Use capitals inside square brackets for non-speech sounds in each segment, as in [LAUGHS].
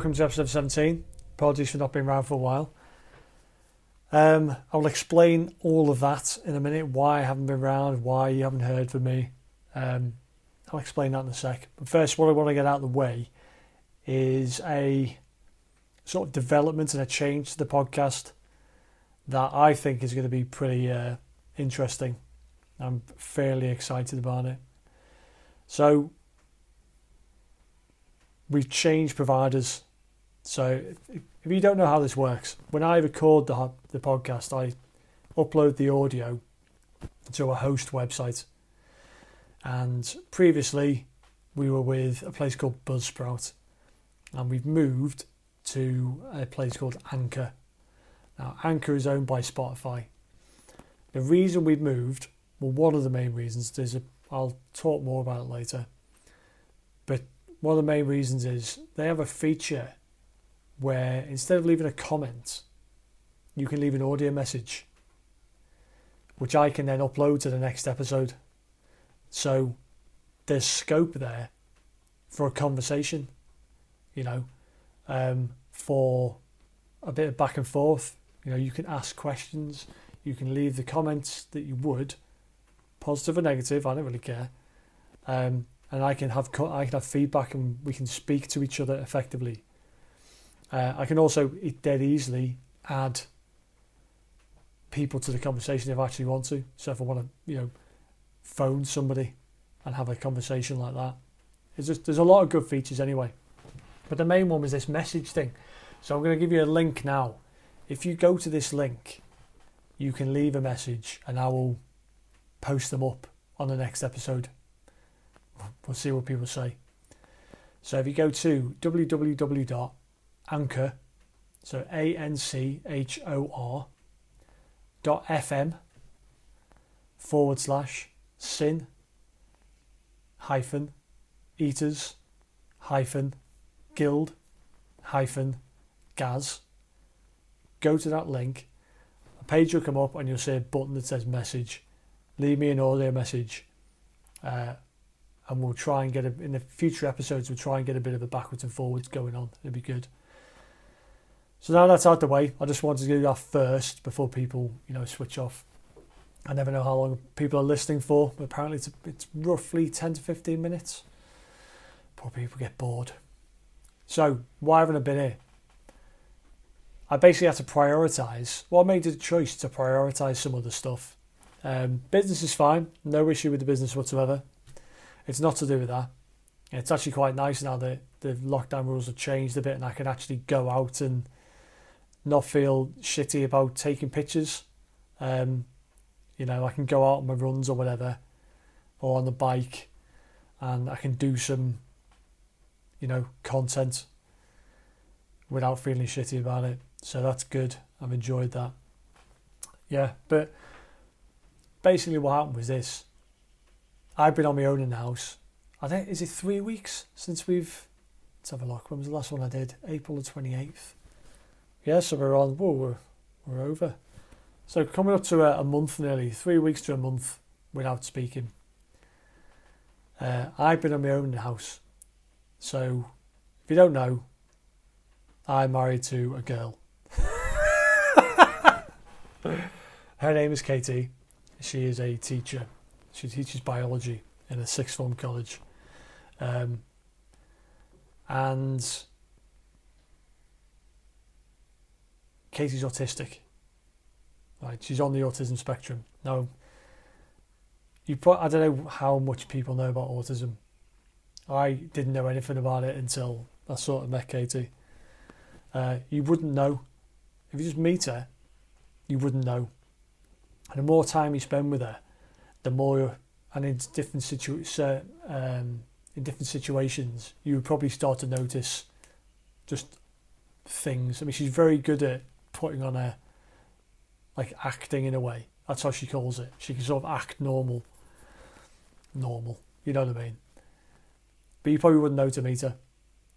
welcome to episode 17. Apologies for not being around for a while. Um, I will explain all of that in a minute, why I haven't been around, why you haven't heard from me. Um, I'll explain that in a sec. But first, what I want to get out of the way is a sort of development and a change to the podcast that I think is going to be pretty uh, interesting. I'm fairly excited about it. So, we've changed providers. So, if you don't know how this works, when I record the, the podcast, I upload the audio to a host website. And previously, we were with a place called Buzzsprout, and we've moved to a place called Anchor. Now, Anchor is owned by Spotify. The reason we've moved, well, one of the main reasons, there's a, I'll talk more about it later, but one of the main reasons is they have a feature where instead of leaving a comment, you can leave an audio message, which I can then upload to the next episode. So there's scope there for a conversation, you know, um, for a bit of back and forth. You know, you can ask questions, you can leave the comments that you would, positive or negative. I don't really care. Um, and I can have I can have feedback, and we can speak to each other effectively. Uh, I can also dead easily add people to the conversation if I actually want to. So if I want to, you know, phone somebody and have a conversation like that, just there's a lot of good features anyway. But the main one was this message thing. So I'm going to give you a link now. If you go to this link, you can leave a message and I will post them up on the next episode. We'll see what people say. So if you go to www.anchor, so A N C H O R dot FM forward slash sin hyphen eaters hyphen guild hyphen gaz. Go to that link. A page will come up and you'll see a button that says message. Leave me an audio message. Uh, and we'll try and get a, in the future episodes we'll try and get a bit of a backwards and forwards going on it'll be good so now that's out the way i just wanted to do that first before people you know switch off. I never know how long people are listening for but apparently it's, it's roughly 10 to 15 minutes poor people get bored. So why haven't i been here? I basically had to prioritize. Well i made the choice to prioritize some other stuff. Um, business is fine no issue with the business whatsoever. It's not to do with that. It's actually quite nice now that the lockdown rules have changed a bit and I can actually go out and not feel shitty about taking pictures. Um, you know, I can go out on my runs or whatever, or on the bike, and I can do some, you know, content without feeling shitty about it. So that's good. I've enjoyed that. Yeah, but basically what happened was this. I've been on my own in the house. I think is it three weeks since we've. Let's have a look. When was the last one I did? April the twenty eighth. Yeah, so we're on. Whoa, we're we're over. So coming up to a, a month nearly, three weeks to a month without speaking. Uh, I've been on my own in the house. So, if you don't know, I'm married to a girl. [LAUGHS] Her name is Katie. She is a teacher she teaches biology in a sixth form college. Um, and Katie's autistic. Right, she's on the autism spectrum. Now, you put, I don't know how much people know about autism. I didn't know anything about it until I sort of met Katie. Uh, you wouldn't know if you just meet her. You wouldn't know. And the more time you spend with her, the more and in different situ- um, in different situations, you would probably start to notice just things. I mean, she's very good at putting on a like acting in a way. That's how she calls it. She can sort of act normal, normal. You know what I mean? But you probably wouldn't know to meet her.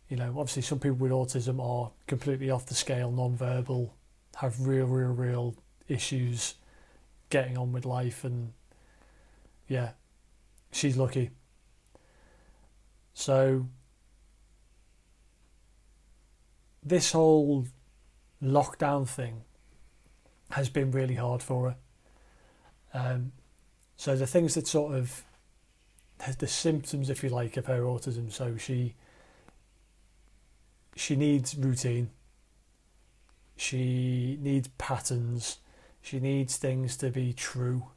You know, obviously, some people with autism are completely off the scale, non-verbal, have real, real, real issues getting on with life and yeah, she's lucky. So this whole lockdown thing has been really hard for her. Um, so the things that sort of the symptoms, if you like, of her autism. So she she needs routine. She needs patterns. She needs things to be true.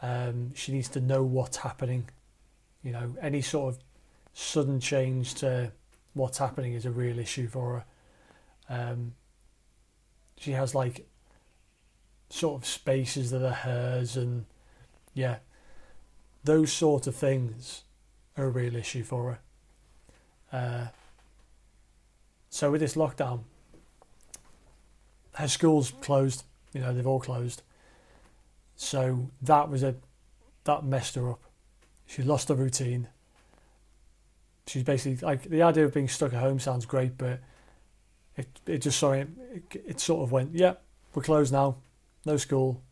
Um, she needs to know what's happening. You know, any sort of sudden change to what's happening is a real issue for her. Um, she has like sort of spaces that are hers, and yeah, those sort of things are a real issue for her. Uh, so with this lockdown, her school's closed. You know, they've all closed. So that was a that messed her up. She lost her routine. She's basically like the idea of being stuck at home sounds great, but it it just sorry it, it sort of went yeah we're closed now, no school,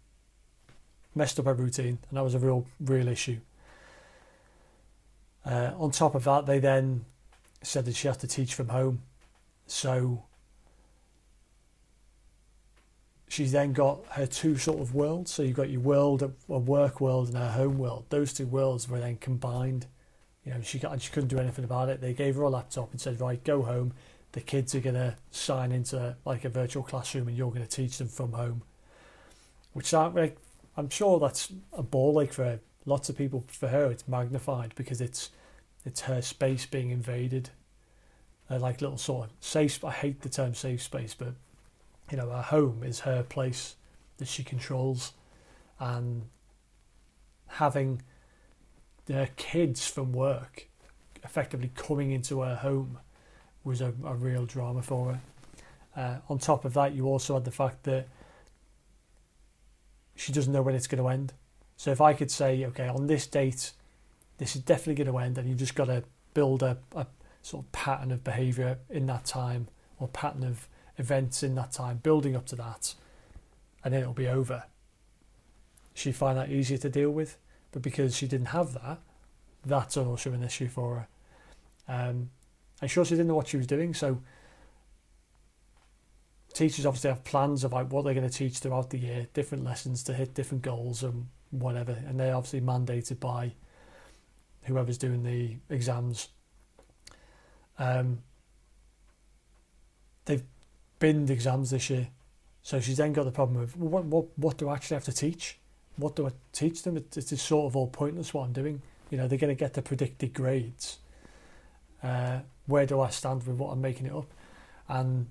messed up her routine, and that was a real real issue. Uh, on top of that, they then said that she had to teach from home, so she's then got her two sort of worlds. So you've got your world, a work world, and her home world. Those two worlds were then combined. You know, she got, she couldn't do anything about it. They gave her a laptop and said, "Right, go home. The kids are gonna sign into like a virtual classroom, and you're gonna teach them from home." Which aren't like, I'm sure that's a ball like for lots of people. For her, it's magnified because it's it's her space being invaded. Uh, like little sort of safe. I hate the term safe space, but you know, her home is her place that she controls, and having their kids from work effectively coming into her home was a, a real drama for her. Uh, on top of that, you also had the fact that she doesn't know when it's going to end. So if I could say, okay, on this date, this is definitely going to end, and you've just got to build a, a sort of pattern of behaviour in that time or pattern of events in that time, building up to that, and then it'll be over. She'd find that easier to deal with, but because she didn't have that, that's also an issue for her. Um, I'm sure she didn't know what she was doing, so teachers obviously have plans like what they're going to teach throughout the year, different lessons to hit different goals and whatever, and they're obviously mandated by whoever's doing the exams. Um, they've binned exams this year. So she's then got the problem of well, what what what do I actually have to teach? What do I teach them? It's, it's sort of all pointless what I'm doing. You know, they're going to get the predicted grades. Uh, where do I stand with what I'm making it up? And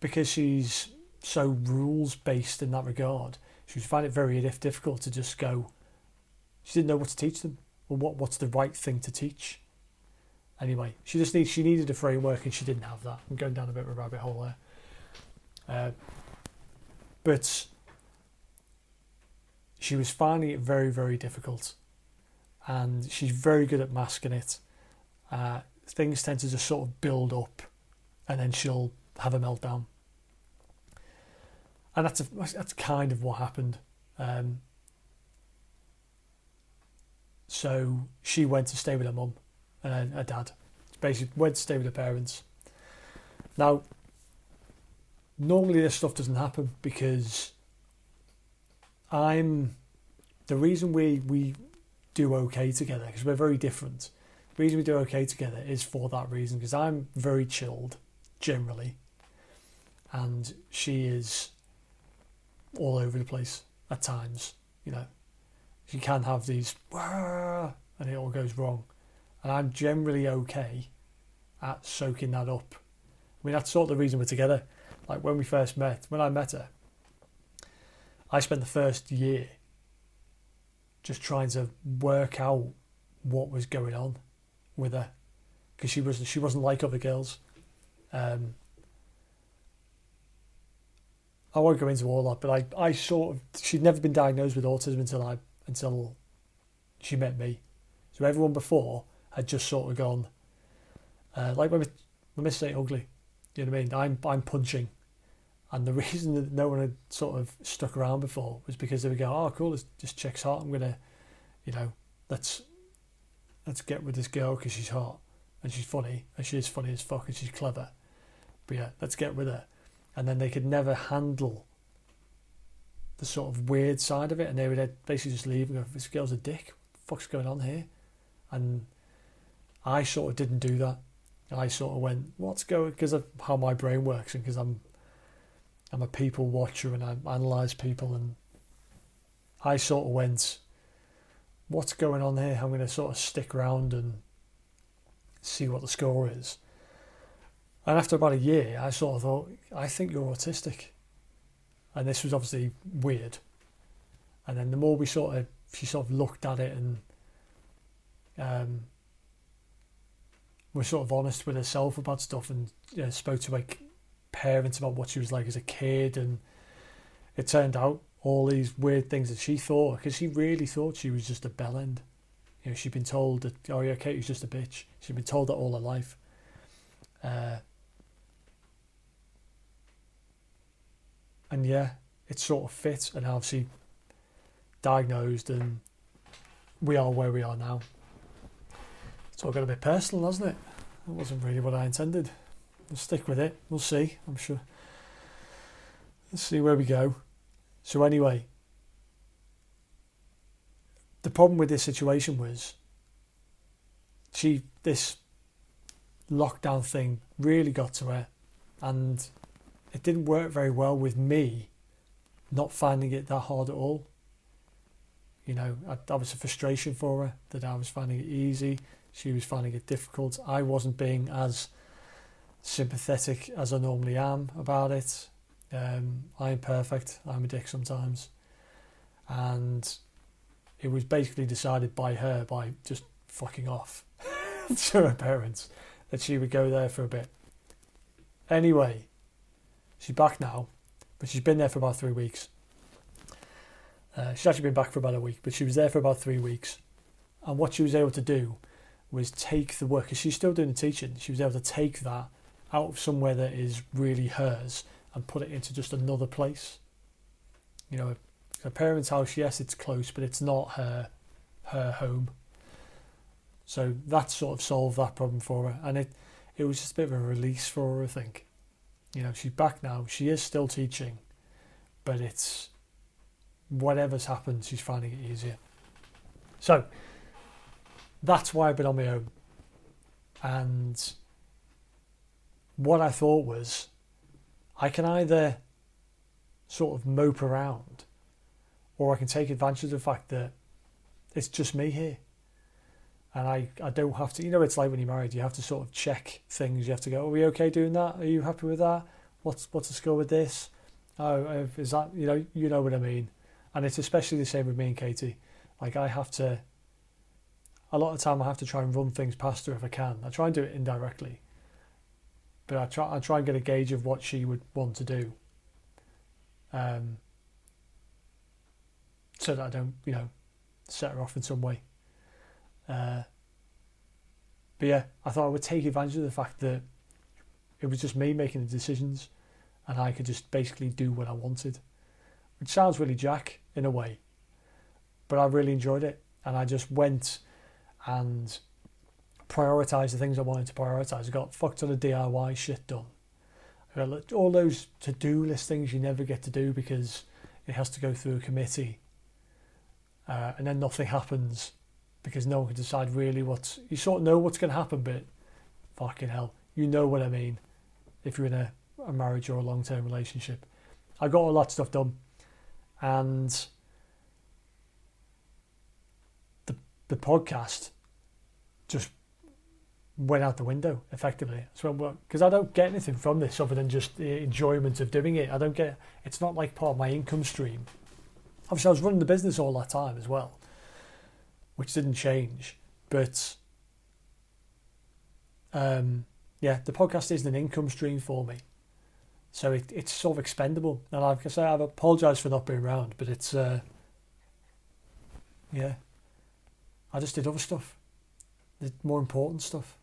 because she's so rules based in that regard, she would find it very difficult to just go. She didn't know what to teach them. Well, what what's the right thing to teach? Anyway, she just needs she needed a framework and she didn't have that. I'm going down a bit of a rabbit hole there. Uh, but she was finding it very, very difficult. And she's very good at masking it. Uh, things tend to just sort of build up and then she'll have a meltdown. And that's, a, that's kind of what happened. Um, so she went to stay with her mum and her dad. Basically, went to stay with her parents. Now, normally this stuff doesn't happen because I'm the reason we we do okay together because we're very different. Reason we do okay together is for that reason because I'm very chilled generally, and she is all over the place at times. You know, she can have these and it all goes wrong and I'm generally okay at soaking that up. I mean, that's sort of the reason we're together. Like when we first met, when I met her, I spent the first year just trying to work out what was going on with her because she was she wasn't like other girls. Um, I won't go into all that, but I, I sort of she'd never been diagnosed with autism until I until she met me. So everyone before had just sort of gone, uh, like when when we say ugly, you know what I mean? I'm, I'm punching. And the [LAUGHS] reason that no one had sort of stuck around before was because they would go, oh, cool, this, this chick's hot. I'm to, you know, let's, let's get with this girl because she's hot and she's funny and she is funny as fuck and she's clever. But yeah, let's get with her. And then they could never handle the sort of weird side of it, and they would uh, basically just leave and go, "This girl's a dick. What fuck's going on here?" And I sort of didn't do that. I sort of went, "What's going?" Because of how my brain works, and because I'm I'm a people watcher and I analyse people, and I sort of went, "What's going on here?" I'm going to sort of stick around and see what the score is. And after about a year, I sort of thought, I think you're autistic. And this was obviously weird. And then the more we sort of, she sort of looked at it and um, was sort of honest with herself about stuff and you know, spoke to like parents about what she was like as a kid. And it turned out all these weird things that she thought, because she really thought she was just a bellend. You know, she'd been told that, oh yeah, Katie's just a bitch. She'd been told that all her life. Uh, and yeah, it sort of fits, and obviously diagnosed and we are where we are now. It's all got a bit personal, hasn't it? That wasn't really what I intended. We'll stick with it. We'll see, I'm sure. Let's see where we go. So anyway, the problem with this situation was she this lockdown thing really got to her and it didn't work very well with me not finding it that hard at all. You know, I, that was a frustration for her that I was finding it easy. She was finding it difficult. I wasn't being as sympathetic as I normally am about it. Um, I'm perfect. I'm a dick sometimes. And it was basically decided by her by just fucking off [LAUGHS] to her parents that she would go there for a bit. Anyway, She's back now, but she's been there for about three weeks. Uh, she's actually been back for about a week, but she was there for about three weeks. And what she was able to do was take the work, because she's still doing the teaching, she was able to take that out of somewhere that is really hers and put it into just another place. You know, her parents' house, yes, it's close, but it's not her her home. So that sort of solved that problem for her, and it it was just a bit of a release for her, I think you know, she's back now. She is still teaching, but it's whatever's happened, she's finding it easier. So that's why I've been on my own. And what I thought was I can either sort of mope around or I can take advantage of the fact that it's just me here and I, I don't have to, you know, it's like when you're married, you have to sort of check things. You have to go, are we okay doing that? Are you happy with that? What's what's the score with this? Oh, is that, you know, you know what I mean. And it's especially the same with me and Katie. Like I have to, a lot of time I have to try and run things past her if I can. I try and do it indirectly, but I try I try and get a gauge of what she would want to do. Um, so that I don't, you know, set her off in some way. Uh, but yeah, I thought I would take advantage of the fact that it was just me making the decisions and I could just basically do what I wanted. Which sounds really jack in a way, but I really enjoyed it. And I just went and prioritized the things I wanted to prioritize. I got fucked on the DIY shit done. I got all those to do list things you never get to do because it has to go through a committee. Uh, and then nothing happens because no one can decide really what's you sort of know what's going to happen, but fucking hell, you know what I mean. If you're in a, a marriage or a long term relationship, I got all that stuff done, and the the podcast just went out the window effectively. So because I don't get anything from this other than just the enjoyment of doing it. I don't get it's not like part of my income stream. Obviously, I was running the business all that time as well which didn't change. But um, yeah, the podcast isn't an income stream for me. So it, it's sort of expendable. And like I say, I've apologised for not being around, but it's, uh, yeah, I just did other stuff, the more important stuff.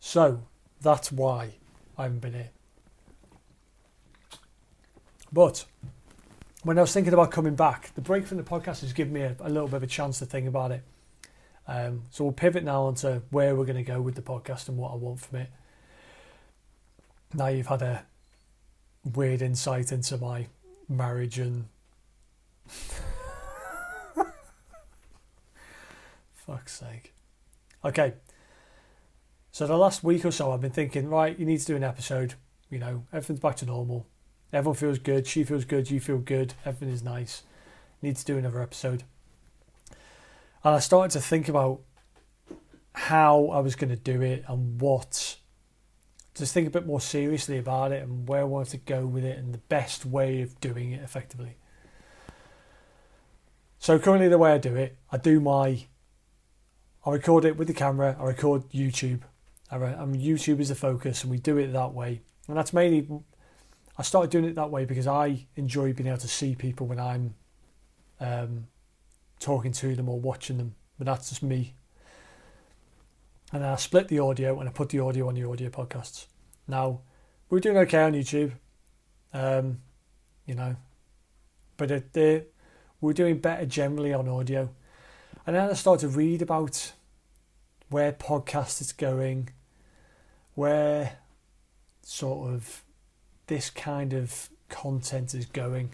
So that's why I haven't been here. But when I was thinking about coming back, the break from the podcast has given me a, a little bit of a chance to think about it. Um, so we'll pivot now onto where we're going to go with the podcast and what I want from it. now you've had a weird insight into my marriage and [LAUGHS] fuck's sake. Okay. So the last week or so I've been thinking, right, you need to do an episode. You know, everything's back to normal. Everyone feels good, she feels good, you feel good, everything is nice. Need to do another episode. And I started to think about how I was going to do it and what just think a bit more seriously about it and where I wanted to go with it and the best way of doing it effectively. So currently the way I do it, I do my I record it with the camera, I record YouTube. I, am YouTube is the focus and we do it that way. And that's mainly I started doing it that way because I enjoy being able to see people when I'm um, talking to them or watching them. But that's just me and I split the audio and I put the audio on the audio podcasts. Now, we're doing okay on YouTube, um, you know, but it, we're doing better generally on audio. And then I started to read about where podcast is going, where sort of this kind of content is going.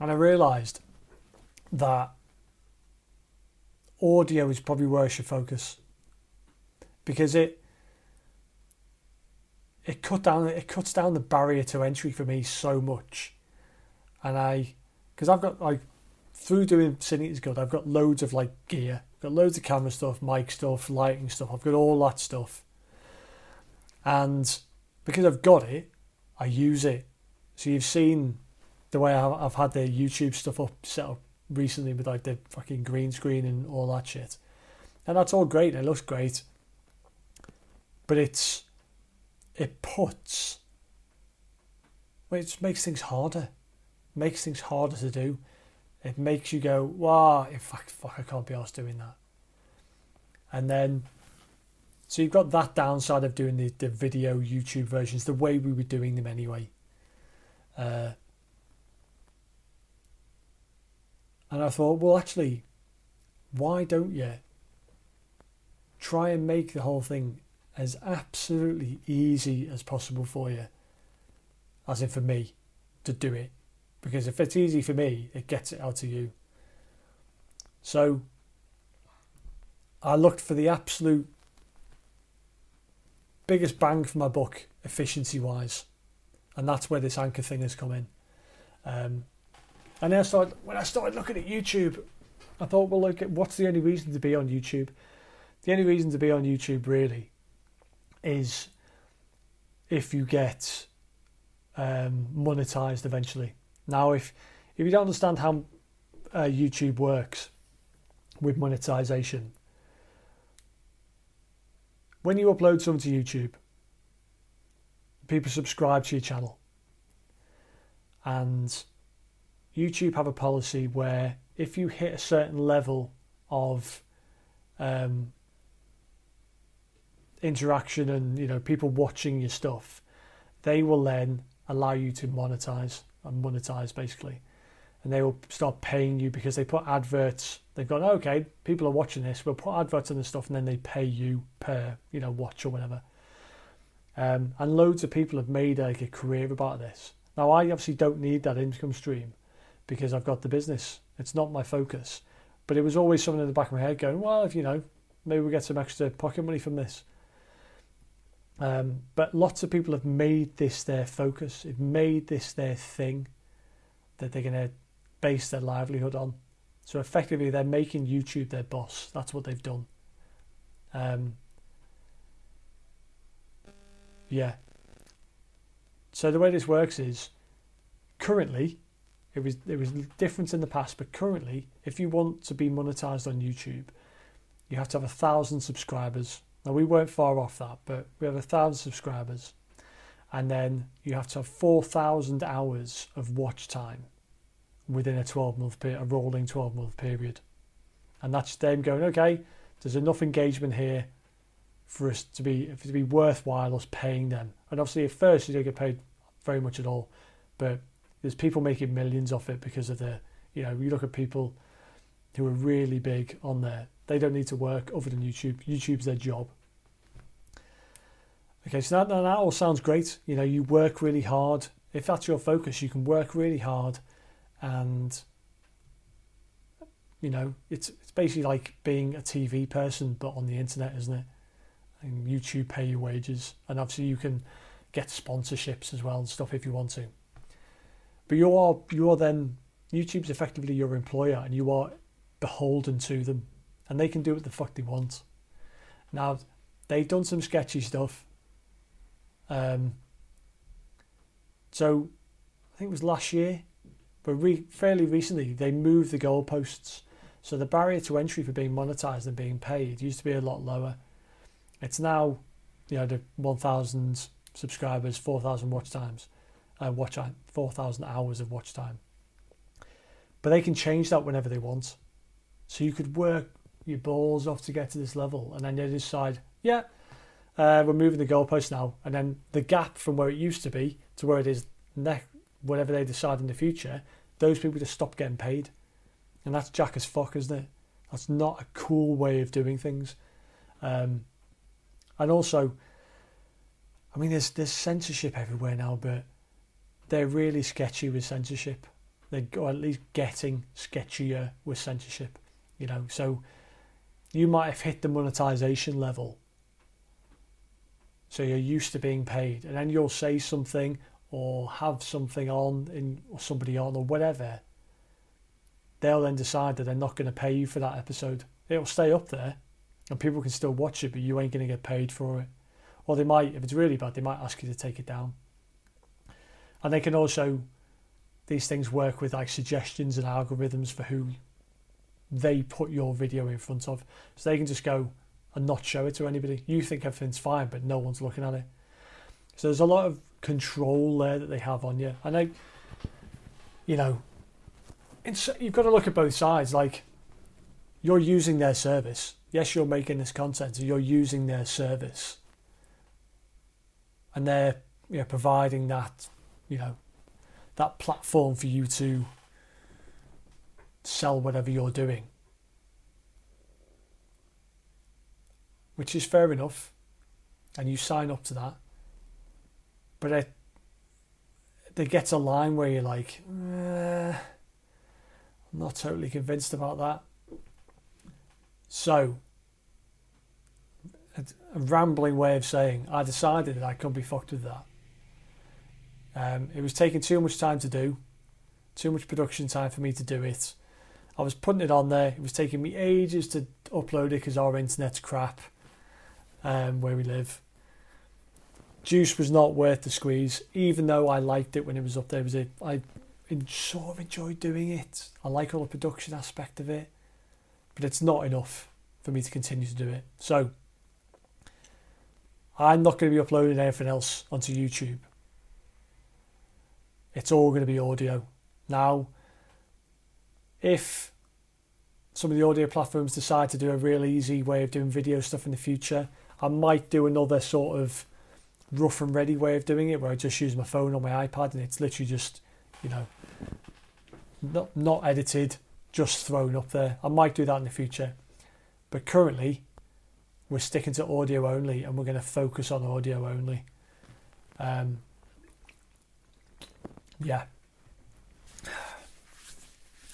And I realised that audio is probably where I should focus because it it cut down it cuts down the barrier to entry for me so much, and I because I've got like through doing Sin Eaters Guild. I've got loads of like gear, I've got loads of camera stuff, mic stuff, lighting stuff. I've got all that stuff, and because I've got it, I use it. So you've seen the way I've had the YouTube stuff up set up recently with like the fucking green screen and all that shit, and that's all great. It looks great but it's it puts well, it makes things harder, makes things harder to do. It makes you go, wow, in fact, fuck, I can't be asked doing that. And then, so you've got that downside of doing the, the video YouTube versions the way we were doing them anyway. Uh, and I thought, well, actually, why don't you try and make the whole thing as absolutely easy as possible for you, as in for me, to do it. Because if it's easy for me, it gets it out to you. So I looked for the absolute biggest bang for my buck, efficiency wise. And that's where this anchor thing has come in. Um, and then I started, when I started looking at YouTube, I thought, well, look, what's the only reason to be on YouTube? The only reason to be on YouTube really is if you get um, monetized eventually. Now, if if you don't understand how uh, YouTube works with monetization, when you upload something to YouTube, people subscribe to your channel, and YouTube have a policy where if you hit a certain level of um, interaction and you know people watching your stuff, they will then allow you to monetize and monetize basically, and they will start paying you because they put adverts. They've gone okay, people are watching this. We'll put adverts on the stuff, and then they pay you per you know watch or whatever. Um, and loads of people have made like a career about this. Now I obviously don't need that income stream because I've got the business. It's not my focus. But it was always something in the back of my head going, well, if you know, maybe we get some extra pocket money from this. Um, but lots of people have made this their focus. They've made this their thing that they're going to base their livelihood on. So effectively, they're making YouTube their boss. That's what they've done. Um, yeah. So the way this works is currently, it was it was different in the past, but currently, if you want to be monetized on YouTube, you have to have a thousand subscribers now we weren't far off that, but we have a thousand subscribers, and then you have to have four thousand hours of watch time within a twelve month period, a rolling twelve month period, and that's them going okay. There's enough engagement here for us to be to be worthwhile us paying them. And obviously, at first you don't get paid very much at all, but there's people making millions off it because of the you know you look at people who are really big on there. They don't need to work other than YouTube. YouTube's their job Okay, so that, that all sounds great. You know, you work really hard. If that's your focus, you can work really hard, and you know, it's it's basically like being a TV person but on the internet, isn't it? And YouTube pay your wages, and obviously you can get sponsorships as well and stuff if you want to. But you are you are then YouTube's effectively your employer, and you are beholden to them, and they can do what the fuck they want. Now, they've done some sketchy stuff. Um, so, I think it was last year, but re- fairly recently, they moved the goalposts. So the barrier to entry for being monetized and being paid used to be a lot lower. It's now, you know, the 1,000 subscribers, 4,000 watch times, uh, watch time, 4,000 hours of watch time. But they can change that whenever they want. So you could work your balls off to get to this level, and then they decide, yeah, uh, we're moving the goalpost now, and then the gap from where it used to be to where it is next, whatever they decide in the future, those people just stop getting paid, and that's jack as fuck, isn't it? That's not a cool way of doing things, um, and also, I mean, there's there's censorship everywhere now, but they're really sketchy with censorship. They're or at least getting sketchier with censorship, you know. So you might have hit the monetization level. So you're used to being paid, and then you'll say something or have something on in or somebody on or whatever. They'll then decide that they're not going to pay you for that episode. It'll stay up there, and people can still watch it, but you ain't going to get paid for it. Or they might, if it's really bad, they might ask you to take it down. And they can also, these things work with like suggestions and algorithms for who they put your video in front of. So they can just go and not show it to anybody. You think everything's fine, but no one's looking at it. So there's a lot of control there that they have on you. And I, you know, it's, you've got to look at both sides. Like, you're using their service. Yes, you're making this content, so you're using their service. And they're you know, providing that, you know, that platform for you to sell whatever you're doing. Which is fair enough, and you sign up to that. But it, it gets a line where you're like, eh, I'm not totally convinced about that. So, a, a rambling way of saying, I decided that I couldn't be fucked with that. Um, it was taking too much time to do, too much production time for me to do it. I was putting it on there. It was taking me ages to upload it because our internet's crap um, where we live. Juice was not worth the squeeze, even though I liked it when it was up there. It was a, I sort of enjoyed doing it. I like all the production aspect of it, but it's not enough for me to continue to do it. So I'm not going to be uploading anything else onto YouTube. It's all going to be audio. Now, if some of the audio platforms decide to do a real easy way of doing video stuff in the future, I might do another sort of rough and ready way of doing it where I just use my phone or my iPad and it's literally just, you know, not not edited, just thrown up there. I might do that in the future. But currently we're sticking to audio only and we're going to focus on audio only. Um, yeah,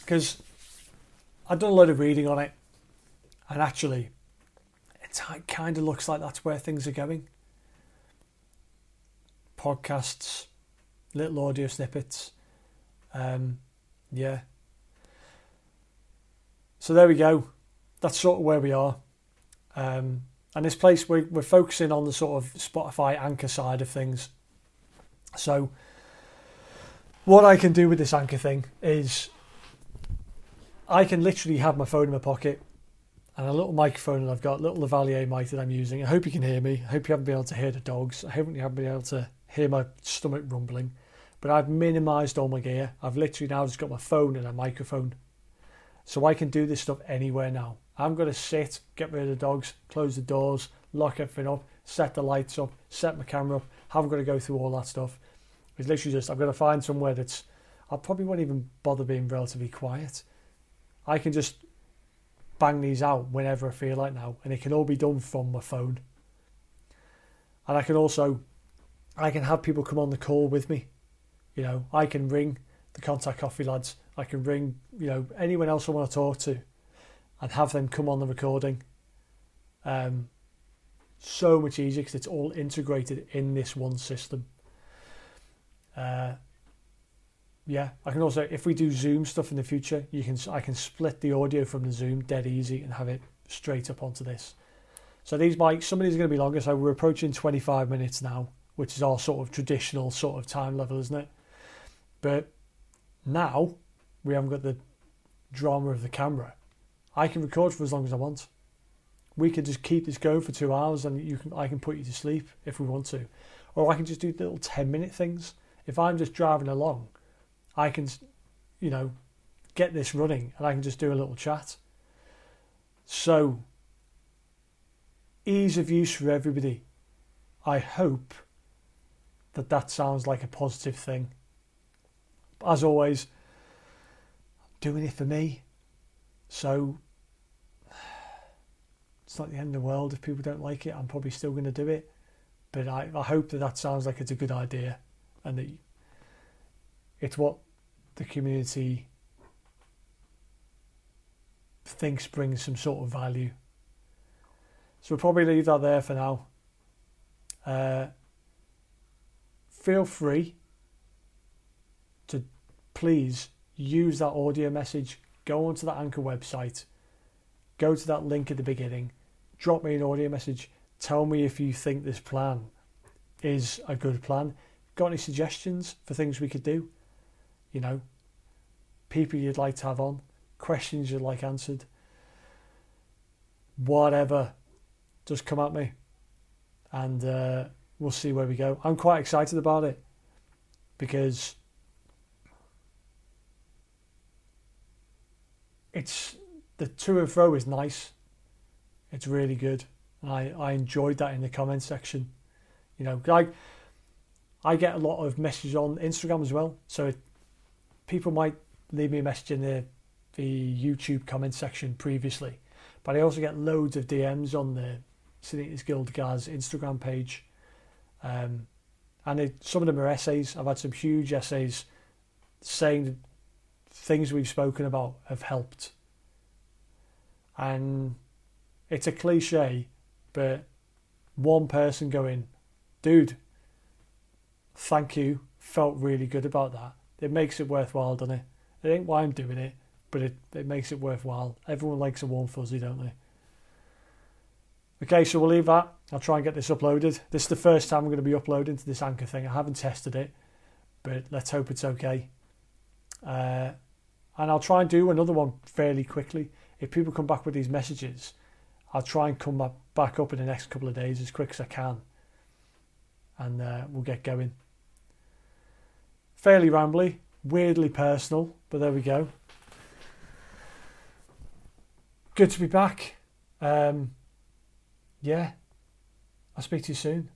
because I've done a lot of reading on it, and actually, it kind of looks like that's where things are going. Podcasts, little audio snippets, um, yeah. So there we go. That's sort of where we are. Um, and this place we're, we're focusing on the sort of Spotify anchor side of things. So what I can do with this anchor thing is I can literally have my phone in my pocket and a little microphone that I've got, little lavalier mic that I'm using. I hope you can hear me. I hope you haven't been able to hear the dogs. I hope you haven't been able to hear my stomach rumbling. But I've minimised all my gear. I've literally now just got my phone and a microphone. So I can do this stuff anywhere now. I'm going to sit, get rid of the dogs, close the doors, lock everything up, set the lights up, set my camera up. Haven't got to go through all that stuff. It's literally just, I'm going to find somewhere that's, I probably won't even bother being relatively quiet. I can just bang these out whenever I feel like now, and it can all be done from my phone. and I can also I can have people come on the call with me. You know, I can ring the contact coffee lads. I can ring you know anyone else I want to talk to, and have them come on the recording. Um, so much easier because it's all integrated in this one system. Uh, yeah, I can also if we do Zoom stuff in the future, you can I can split the audio from the Zoom dead easy and have it straight up onto this. So these mics, some of these are going to be longer. So we're approaching 25 minutes now, which is our sort of traditional sort of time level, isn't it? But now we haven't got the drama of the camera. I can record for as long as I want. We can just keep this going for two hours, and you can I can put you to sleep if we want to, or I can just do little 10 minute things. If I'm just driving along, I can, you know, get this running, and I can just do a little chat. So ease of use for everybody. I hope that that sounds like a positive thing. As always, doing it for me. So it's not the end of the world if people don't like it. I'm probably still going to do it. But I, I hope that that sounds like it's a good idea and that it's what the community thinks brings some sort of value so we'll probably leave that there for now. Uh, feel free to please use that audio message. Go onto the Anchor website, go to that link at the beginning, drop me an audio message. Tell me if you think this plan is a good plan. Got any suggestions for things we could do? You know, people you'd like to have on, questions you'd like answered, whatever just come at me, and uh, we'll see where we go. I'm quite excited about it because it's the to and fro is nice. It's really good. I I enjoyed that in the comment section. You know, I I get a lot of messages on Instagram as well. So it, people might leave me a message in the the YouTube comment section previously, but I also get loads of DMs on the Sin Eaters Guild Gaz Instagram page. Um, and it, some of them are essays. I've had some huge essays saying things we've spoken about have helped. And it's a cliche, but one person going, dude, thank you, felt really good about that. It makes it worthwhile, doesn't it? It ain't why I'm doing it, but it, it makes it worthwhile. Everyone likes a warm fuzzy, don't they? Okay, so we'll leave that. I'll try and get this uploaded. This is the first time I'm going to be uploading to this Anchor thing. I haven't tested it, but let's hope it's okay. Uh, and I'll try and do another one fairly quickly. If people come back with these messages, I'll try and come back up in the next couple of days as quick as I can. And uh, we'll get going. Fairly rambly, weirdly personal, but there we go. Good to be back. Um, yeah, I'll speak to you soon.